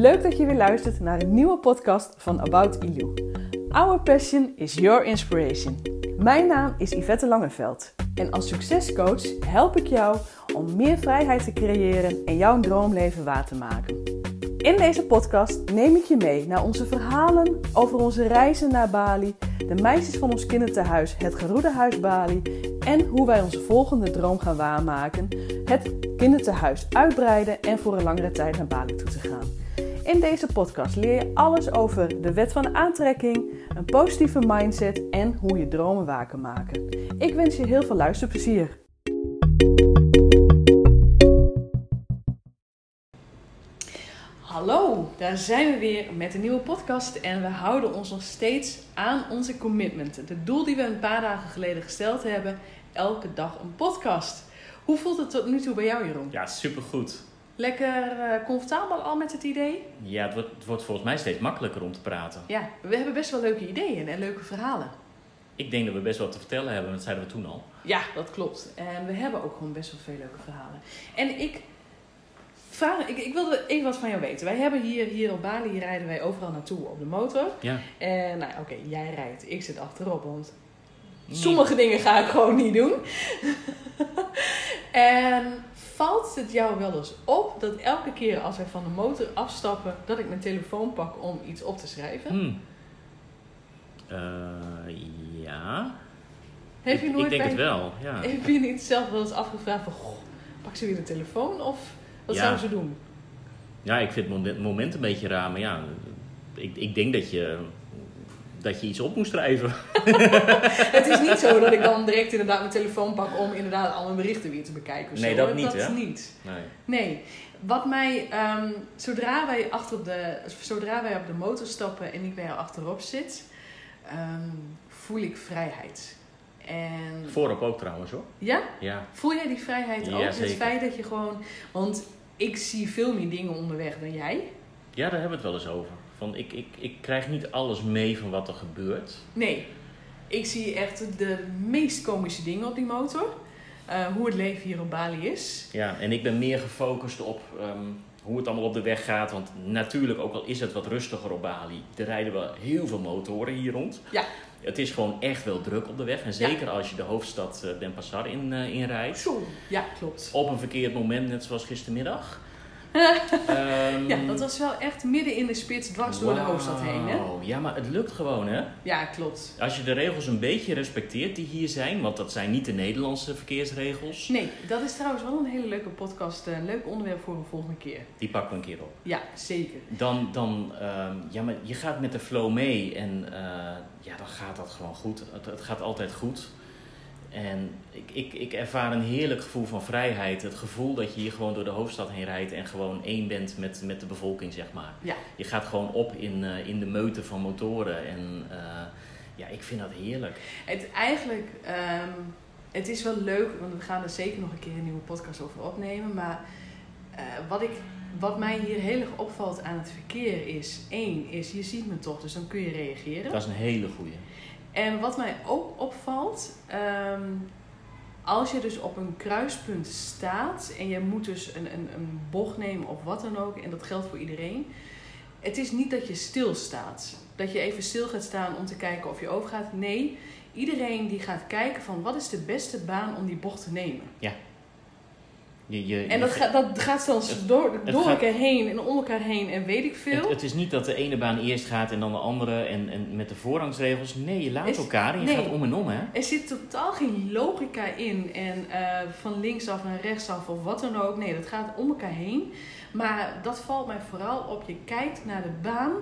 Leuk dat je weer luistert naar een nieuwe podcast van About Ilu. Our passion is your inspiration. Mijn naam is Yvette Langeveld en als succescoach help ik jou om meer vrijheid te creëren en jouw droomleven waar te maken. In deze podcast neem ik je mee naar onze verhalen over onze reizen naar Bali, de meisjes van ons kinderthuis, het Geroede Huis Bali en hoe wij onze volgende droom gaan waarmaken, het kinderthuis uitbreiden en voor een langere tijd naar Bali toe te gaan. In deze podcast leer je alles over de wet van aantrekking, een positieve mindset en hoe je dromen waar kan maken. Ik wens je heel veel luisterplezier. Hallo, daar zijn we weer met een nieuwe podcast en we houden ons nog steeds aan onze commitment. Het doel die we een paar dagen geleden gesteld hebben, elke dag een podcast. Hoe voelt het tot nu toe bij jou, Jeroen? Ja, supergoed. Lekker uh, comfortabel al met het idee? Ja, het wordt, het wordt volgens mij steeds makkelijker om te praten. Ja, we hebben best wel leuke ideeën en leuke verhalen. Ik denk dat we best wel te vertellen hebben, dat zeiden we toen al. Ja, dat klopt. En we hebben ook gewoon best wel veel leuke verhalen. En ik vraag, ik, ik wilde even wat van jou weten. Wij hebben hier, hier op Bali rijden wij overal naartoe op de motor. Ja. En nou, oké, jij rijdt, ik zit achterop, want sommige dingen ga ik gewoon niet doen. en valt het jou wel eens op dat elke keer als wij van de motor afstappen, dat ik mijn telefoon pak om iets op te schrijven? Hmm. Uh, ja. Heb je nooit ik denk bij- het wel, ja. Heb je niet zelf wel eens afgevraagd van, goh, pak ze weer de telefoon of wat Ja. zouden ze doen? Ja, ik vind het moment, moment een beetje raar, maar ja, ik, ik denk dat je, dat je iets op moet schrijven. Het is niet zo dat ik dan direct inderdaad mijn telefoon pak om inderdaad al mijn berichten weer te bekijken. of Nee, zo, dat niet, Dat hè? niet. Nee. Nee. Wat mij, ehm, zodra wij achter op de, zodra wij op de motor stappen en ik bij jou achterop zit, ehm, voel ik vrijheid. En Voorop ook trouwens hoor. ja, Ja. voel jij die vrijheid Ja, ook? Het zeker. feit dat je gewoon, want ik zie veel meer dingen onderweg dan jij. ja, daar hebben we het wel eens over. Van, ik, ik, ik krijg niet alles mee van wat er gebeurt. Nee, ik zie echt de meest komische dingen op die motor. Eh, hoe het leven hier op Bali is. Ja, en ik ben meer gefocust op ehm, hoe het allemaal op de weg gaat. Want natuurlijk, ook al is het wat rustiger op Bali, er rijden wel heel veel motoren hier rond. Ja. Het is gewoon echt wel druk op de weg. En zeker als je de hoofdstad eh, Denpasar in, eh inrijdt. Zo. Ja, klopt. Op een verkeerd moment, net zoals gistermiddag. Ehm, Ja, dat was wel echt midden in de spits, dwars door de hoofdstad heen, hè? Ja, maar het lukt gewoon, hè? Ja, klopt. Als je de regels een beetje respecteert die hier zijn, want dat zijn niet de Nederlandse verkeersregels, Nee, dat is trouwens wel een hele leuke podcast. eh, Een leuk onderwerp voor een volgende keer. die pakken we een keer op. Ja, zeker. Dan, dan ehm, ja, maar je gaat met de flow mee en eh, ja, dan gaat dat gewoon goed. Het, het gaat altijd goed. En ik, ik, ik ervaar een heerlijk gevoel van vrijheid. Het gevoel dat je hier gewoon door de hoofdstad heen rijdt en gewoon één bent met, met de bevolking, zeg maar. Ja. Je gaat gewoon op in, eh, in de meute van motoren en eh, ja, ik vind dat heerlijk. Het eigenlijk, ehm, het is wel leuk, want we gaan er zeker nog een keer een nieuwe podcast over opnemen. Maar eh, wat, ik, wat mij hier heel erg opvalt aan het verkeer is, één, is je ziet me toch, dus dan kun je reageren. Dat is een hele goeie. En wat mij ook opvalt, ehm, als je dus op een kruispunt staat en je moet dus een, een, een bocht nemen of wat dan ook, en dat geldt voor iedereen. Het is niet dat je stilstaat. Dat je even stil gaat staan om te kijken of je overgaat. Nee, iedereen die gaat kijken van wat is de beste baan om die bocht te nemen. Je, je, En je- dat, gaat dat gaat zelfs Het- door, het door gaat- elkaar heen en om elkaar heen en weet ik veel. Het, het is niet dat de ene baan eerst gaat en dan de andere en, en met de voorrangsregels. Nee, je laat Is- elkaar en je nee. gaat om en om, hè? Er zit totaal geen logica in. En eh, van linksaf naar rechtsaf of wat dan ook. Nee, dat gaat om elkaar heen. Maar dat valt mij vooral op. Je kijkt naar de baan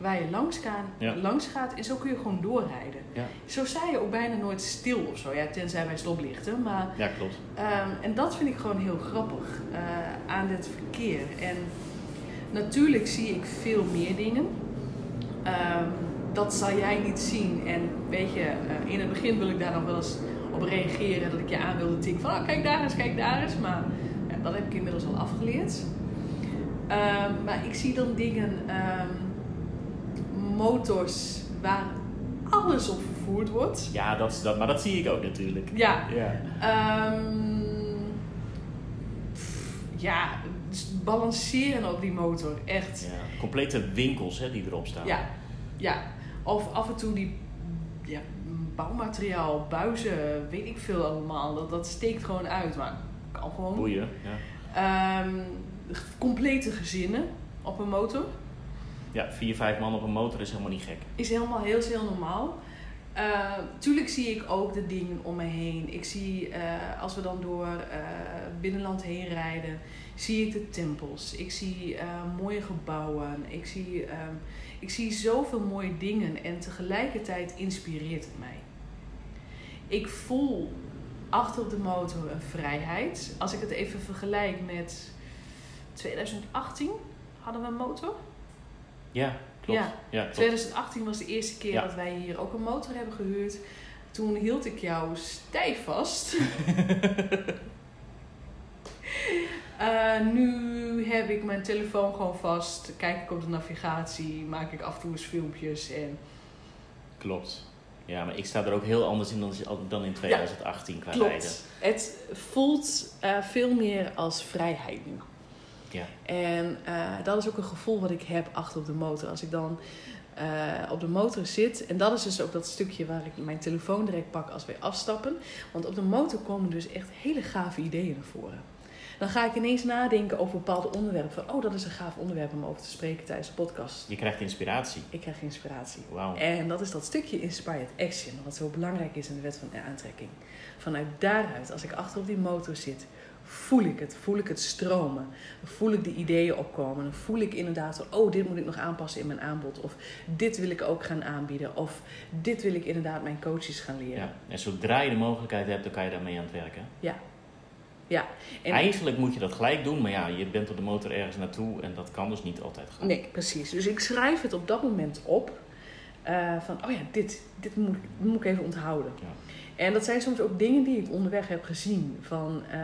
waar je langs, gaan, Ja. langs gaat. En zo kun je gewoon doorrijden. Ja. Zo sta je ook bijna nooit stil of zo. Ja, tenzij bij stoplichten. Maar, Ja, klopt. ehm, en dat vind ik gewoon heel grappig eh, aan dit verkeer. En natuurlijk zie ik veel meer dingen. Ehm, dat zal jij niet zien. En weet je, eh, in het begin wil ik daar nog wel eens op reageren. Dat ik je aan wilde tikken van, oh, kijk daar eens, kijk daar eens. Maar ja, dat heb ik inmiddels al afgeleerd. Ehm, maar ik zie dan dingen, motors waar alles op vervoerd wordt. Ja, dat, is- dat, maar dat zie ik ook natuurlijk. Ja, Ja. Ehm, ja, dus balanceren op die motor. Echt. Ja, complete winkels hè, die erop staan. Ja, ja. Of af en toe die ja, bouwmateriaal, buizen, weet ik veel allemaal. Dat, dat steekt gewoon uit, maar kan gewoon. Boeien, ja. Ehm, complete gezinnen op een motor. Ja, vier, vijf man op een motor is helemaal niet gek. Is helemaal heel, heel normaal. Uh, tuurlijk zie ik ook de dingen om me heen. Ik zie, uh, als we dan door uh, binnenland heen rijden, zie ik de tempels. Ik zie mooie gebouwen. Ik zie, um, ik zie zoveel mooie dingen en tegelijkertijd inspireert het mij. Ik voel achter op de motor een vrijheid. Als ik het even vergelijk met 2018 hadden we een motor. Ja, klopt. Ja, Ja, klopt. 2018 was de eerste keer Ja. dat wij hier ook een motor hebben gehuurd. Toen hield ik jou stijf vast. Eh, nu heb ik mijn telefoon gewoon vast. Kijk ik op de navigatie. Maak ik af en toe eens filmpjes. En Klopt. Ja, maar ik sta er ook heel anders in dan, dan in 2018 qua rijden. klopt. Het voelt eh, veel meer als vrijheid nu. Ja. En eh, dat is ook een gevoel wat ik heb achter op de motor. Als ik dan eh, op de motor zit. En dat is dus ook dat stukje waar ik mijn telefoon direct pak als wij afstappen. Want op de motor komen dus echt hele gave ideeën naar voren. Dan ga ik ineens nadenken over bepaalde onderwerpen. Van, oh, dat is een gaaf onderwerp om over te spreken tijdens de podcast. Je krijgt inspiratie. Ik krijg inspiratie. Wauw. En dat is dat stukje inspired action, wat zo belangrijk is in de wet van aantrekking. Vanuit daaruit, als ik achter op die motor zit, voel ik het, voel ik het stromen. Voel ik de ideeën opkomen. Dan voel ik inderdaad, oh, dit moet ik nog aanpassen in mijn aanbod. Of dit wil ik ook gaan aanbieden. Of dit wil ik inderdaad mijn coaches gaan leren. Ja. En zodra je de mogelijkheid hebt, dan kan je daarmee aan het werken. Ja. En Eigenlijk moet je dat gelijk doen, maar ja, je bent op de motor ergens naartoe en dat kan dus niet altijd gelijk. Nee, precies. Dus ik schrijf het op dat moment op. eh, van, oh ja, dit, dit moet, moet ik even onthouden. Ja. En dat zijn soms ook dingen die ik onderweg heb gezien. Van eh,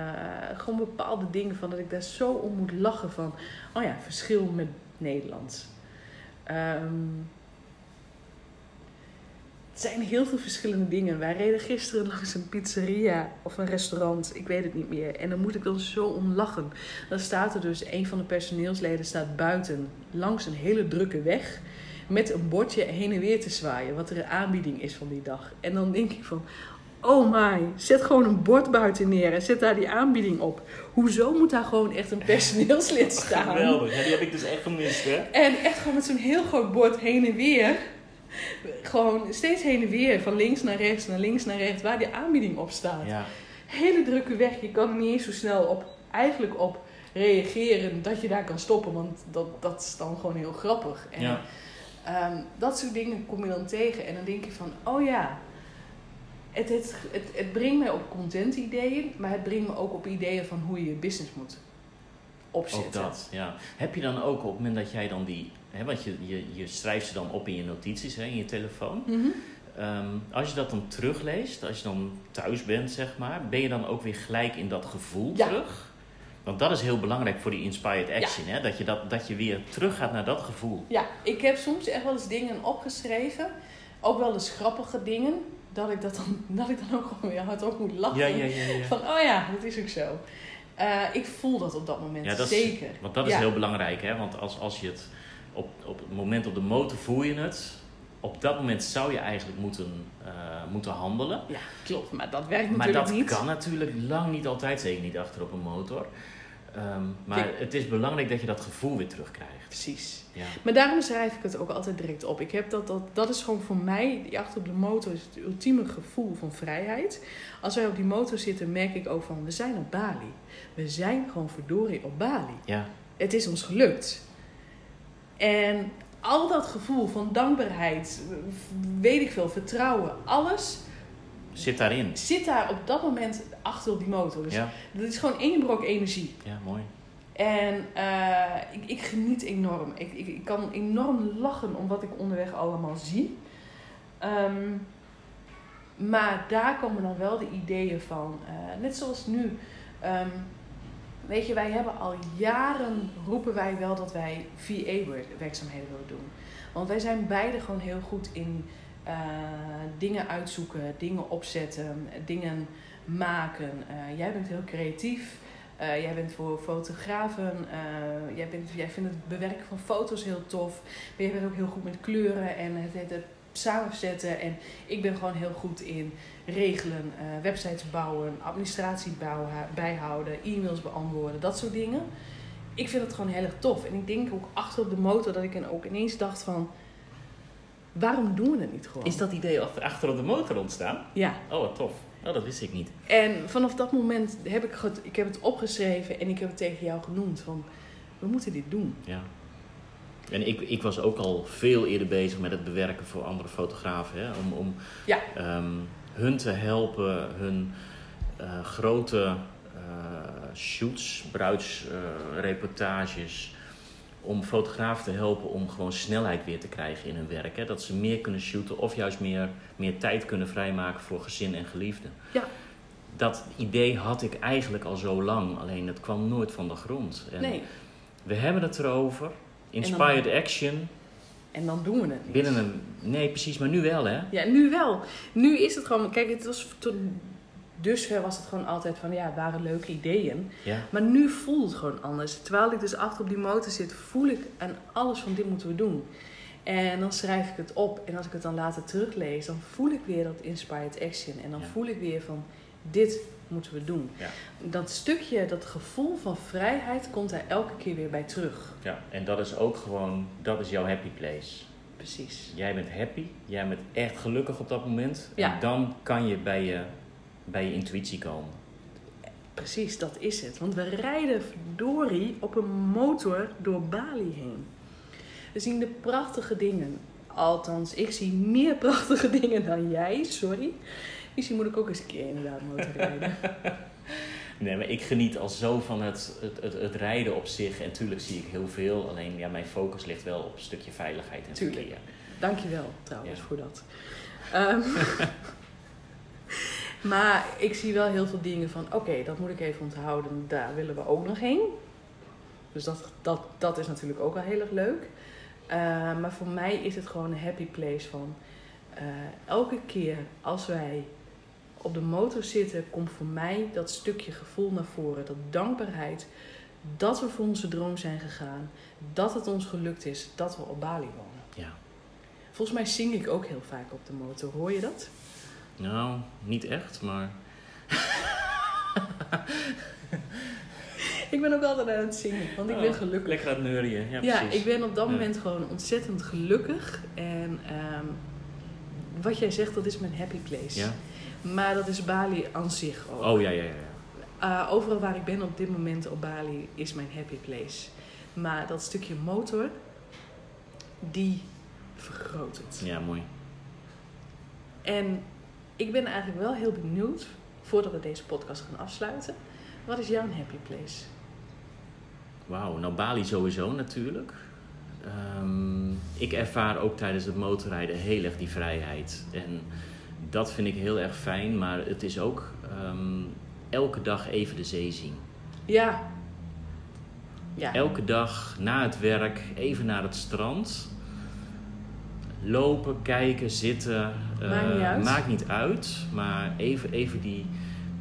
gewoon bepaalde dingen van dat ik daar zo om moet lachen van. Oh ja, verschil met Nederlands. Ehm, het zijn heel veel verschillende dingen. Wij reden gisteren langs een pizzeria of een restaurant, ik weet het niet meer. En dan moet ik dan zo om lachen. Dan staat er dus, een van de personeelsleden staat buiten langs een hele drukke weg. Met een bordje heen en weer te zwaaien, wat er een aanbieding is van die dag. En dan denk ik van, oh my, zet gewoon een bord buiten neer en zet daar die aanbieding op. Hoezo moet daar gewoon echt een personeelslid staan? Geweldig, ja, die heb ik dus echt gemist, hè? En echt gewoon met zo'n heel groot bord heen en weer. Gewoon steeds heen en weer, van links naar rechts, naar links naar rechts, waar die aanbieding op staat. Ja, Hele drukke weg, je kan er niet eens zo snel op, eigenlijk op reageren dat je daar kan stoppen, want dat, dat is dan gewoon heel grappig. En ja. ehm, dat soort dingen kom je dan tegen en dan denk je van, oh ja, het, het, het, het brengt mij op content ideeën, maar het brengt me ook op ideeën van hoe je je business moet opzetten. Ook dat, ja. Heb je dan ook op het moment dat jij dan die... Hè, want je, je, je schrijft ze dan op in je notities, hè, in je telefoon. Mhm. Ehm, als je dat dan terugleest, als je dan thuis bent, zeg maar... Ben je dan ook weer gelijk in dat gevoel Ja. terug? Want dat is heel belangrijk voor die inspired action, hè? Dat je, dat, dat je weer terug gaat naar dat gevoel. Ja, ik heb soms echt wel eens dingen opgeschreven. Ook wel eens grappige dingen. Dat ik, dat dan, dat ik dan ook gewoon weer hardop moet lachen. Ja, ja, ja. Van, oh ja, dat is ook zo. Eh, ik voel dat op dat moment, dat is- zeker. Want dat is heel belangrijk, hè? Want als, als je het op, op het moment op de motor voel je het. Op dat moment zou je eigenlijk moeten, eh, moeten handelen. Ja, klopt. Maar dat werkt Maar natuurlijk dat niet. kan natuurlijk lang niet altijd, zeker niet achter op een motor. Ehm, maar het is belangrijk dat je dat gevoel weer terugkrijgt. Precies. Ja. Maar daarom schrijf ik het ook altijd direct op. Ik heb dat, dat, dat is gewoon voor mij, die achter op de motor, is het ultieme gevoel van vrijheid. Als wij op die motor zitten, merk ik ook van, we zijn op Bali. We zijn gewoon verdorie op Bali. ja, Het is ons gelukt. En al dat gevoel van dankbaarheid, weet ik veel, vertrouwen, alles zit daarin. zit daar op dat moment achter op die motor. Dus Ja, dat is gewoon één brok energie. ja, mooi. En eh, ik, ik geniet enorm. Ik, ik, ik kan enorm lachen om wat ik onderweg allemaal zie. Ehm, maar daar komen dan wel de ideeën van. eh, net zoals nu. Ehm, weet je, wij hebben al jaren roepen wij wel dat wij VA-werkzaamheden willen doen. Want wij zijn beide gewoon heel goed in eh, dingen uitzoeken, dingen opzetten, dingen maken. Eh, jij bent heel creatief. Eh, jij bent voor fotografen. jij, bent, jij vindt het bewerken van foto's heel tof. Maar jij bent ook heel goed met kleuren en het, het samenzetten. En ik ben gewoon heel goed in regelen, websites bouwen, administratie bijhouden, e-mails beantwoorden, dat soort dingen. Ik vind het gewoon heel erg tof. En ik denk ook achter op de motor dat ik ook ineens dacht van... Waarom doen we het niet gewoon? Is dat idee achter, achter op de motor ontstaan? Ja. Oh, wat tof. Oh, dat wist ik niet. En vanaf dat moment heb ik, het, ik heb het opgeschreven en ik heb het tegen jou genoemd. Van, we moeten dit doen. Ja. En ik, ik was ook al veel eerder bezig met het bewerken voor andere fotografen. Hè? Om, om Ja. ehm, hun te helpen, hun eh, grote eh, shoots, bruidsreportages. Om fotografen te helpen om gewoon snelheid weer te krijgen in hun werk. Hè? Dat ze meer kunnen shooten of juist meer, meer tijd kunnen vrijmaken voor gezin en geliefden. Ja. Dat idee had ik eigenlijk al zo lang, alleen het kwam nooit van de grond. En Nee. we hebben het erover. Inspired action. En dan doen we het niet. Binnen een. Nee, precies, maar nu wel, hè? Ja, nu wel. Nu is het gewoon... Kijk, het was tot dusver was het gewoon altijd van... Ja, het waren leuke ideeën. Ja. Maar nu voelt het gewoon anders. Terwijl ik dus achter op die motor zit, voel ik aan alles van dit moeten we doen. En dan schrijf ik het op. En als ik het dan later teruglees, dan voel ik weer dat inspired action. En dan Ja. voel ik weer van, dit moeten we doen. Ja. Dat stukje, dat gevoel van vrijheid, komt daar elke keer weer bij terug. ja. En dat is ook gewoon. Dat is jouw happy place. Precies. Jij bent happy, jij bent echt gelukkig op dat moment. Ja. En dan kan je bij je, bij je intuïtie komen. Precies, dat is het. Want we rijden verdorie op een motor door Bali heen. We zien de prachtige dingen. Althans, ik zie meer prachtige dingen dan jij, sorry. Misschien moet ik ook eens een keer inderdaad motorrijden. Nee, maar ik geniet al zo van het, het, het, het rijden op zich. En tuurlijk zie ik heel veel. Alleen ja, mijn focus ligt wel op een stukje veiligheid en Tuurlijk. verkeer. Dankjewel trouwens Ja. voor dat. Ehm, maar ik zie wel heel veel dingen van, oké, dat moet ik even onthouden. Daar willen we ook nog heen. Dus dat, dat, dat is natuurlijk ook wel heel erg leuk. Eh, maar voor mij is het gewoon een happy place van... eh, elke keer als wij op de motor zitten, komt voor mij dat stukje gevoel naar voren. Dat dankbaarheid dat we voor onze droom zijn gegaan. Dat het ons gelukt is dat we op Bali wonen. Ja. Volgens mij zing ik ook heel vaak op de motor. Hoor je dat? Nou, niet echt, maar. Ik ben ook altijd aan het zingen, want ik ben Oh, gelukkig. Lekker aan het neurien. Ja, Ja, precies. ik ben op dat Ja. moment gewoon ontzettend gelukkig. En ehm, wat jij zegt, dat is mijn happy place. Ja? Maar dat is Bali aan zich ook. Oh ja, ja, ja. ja. Uh, overal waar ik ben op dit moment op Bali is mijn happy place. Maar dat stukje motor, die vergroot het. Ja, mooi. En ik ben eigenlijk wel heel benieuwd, voordat we deze podcast gaan afsluiten, wat is jouw happy place? Wauw, nou Bali sowieso natuurlijk. Ehm, ik ervaar ook tijdens het motorrijden heel erg die vrijheid. En dat vind ik heel erg fijn, maar het is ook ehm, elke dag even de zee zien. Ja. Ja. Elke dag na het werk even naar het strand. Lopen, kijken, zitten. eh, Maakt niet uit. maakt niet uit, maar even, even die,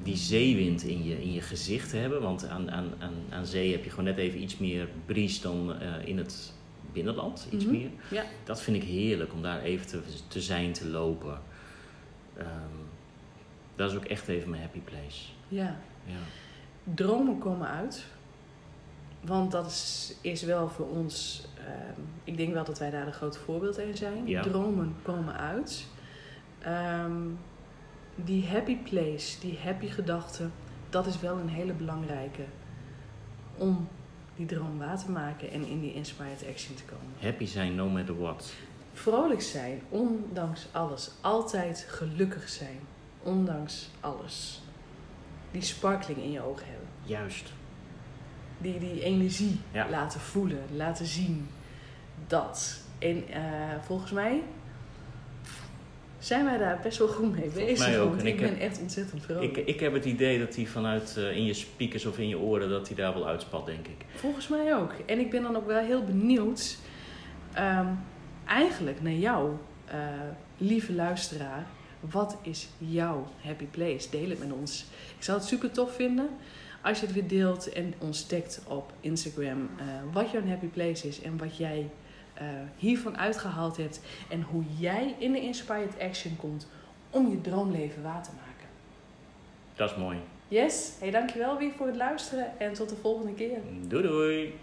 die zeewind in je, in je gezicht hebben. Want aan, aan, aan, aan zee heb je gewoon net even iets meer bries dan eh, in het binnenland. Iets Mhm. meer. Ja. Dat vind ik heerlijk om daar even te, te zijn, te lopen. Ehm, dat is ook echt even mijn happy place. ja. Ja. Dromen komen uit. Want dat is, is wel voor ons, ehm, ik denk wel dat wij daar een groot voorbeeld in zijn. Ja. Dromen komen uit. Ehm, die happy place, die happy gedachte, dat is wel een hele belangrijke om die droom waar te maken en in die inspired action te komen. Happy zijn no matter what. Vrolijk zijn, ondanks alles. Altijd gelukkig zijn, ondanks alles. Die sparkling in je ogen hebben. Juist. Die, die energie Ja. laten voelen, laten zien. Dat. En eh, volgens mij zijn wij daar best wel goed mee bezig. mij ook. Want En ik ben echt ontzettend vrolijk. Ik, ik heb het idee dat hij vanuit eh, in je speakers of in je oren, dat hij daar wel uitspat, denk ik. Volgens mij ook. En ik ben dan ook wel heel benieuwd, ehm, eigenlijk naar jou, eh, lieve luisteraar. Wat is jouw happy place? Deel het met ons. Ik zou het super tof vinden als je het weer deelt en ons tagt op Instagram uh, wat jouw happy place is en wat jij uh, hiervan uitgehaald hebt en hoe jij in de inspired action komt om je droomleven waar te maken. Dat is mooi. Yes, hey, dankjewel weer voor het luisteren en tot de volgende keer. Doei doei.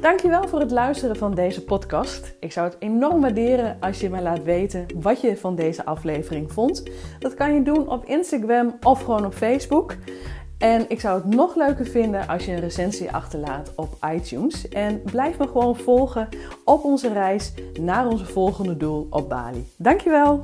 Dankjewel voor het luisteren van deze podcast. Ik zou het enorm waarderen als je mij laat weten wat je van deze aflevering vond. Dat kan je doen op Instagram of gewoon op Facebook. En ik zou het nog leuker vinden als je een recensie achterlaat op iTunes. En blijf me gewoon volgen op onze reis naar onze volgende doel op Bali. Dankjewel!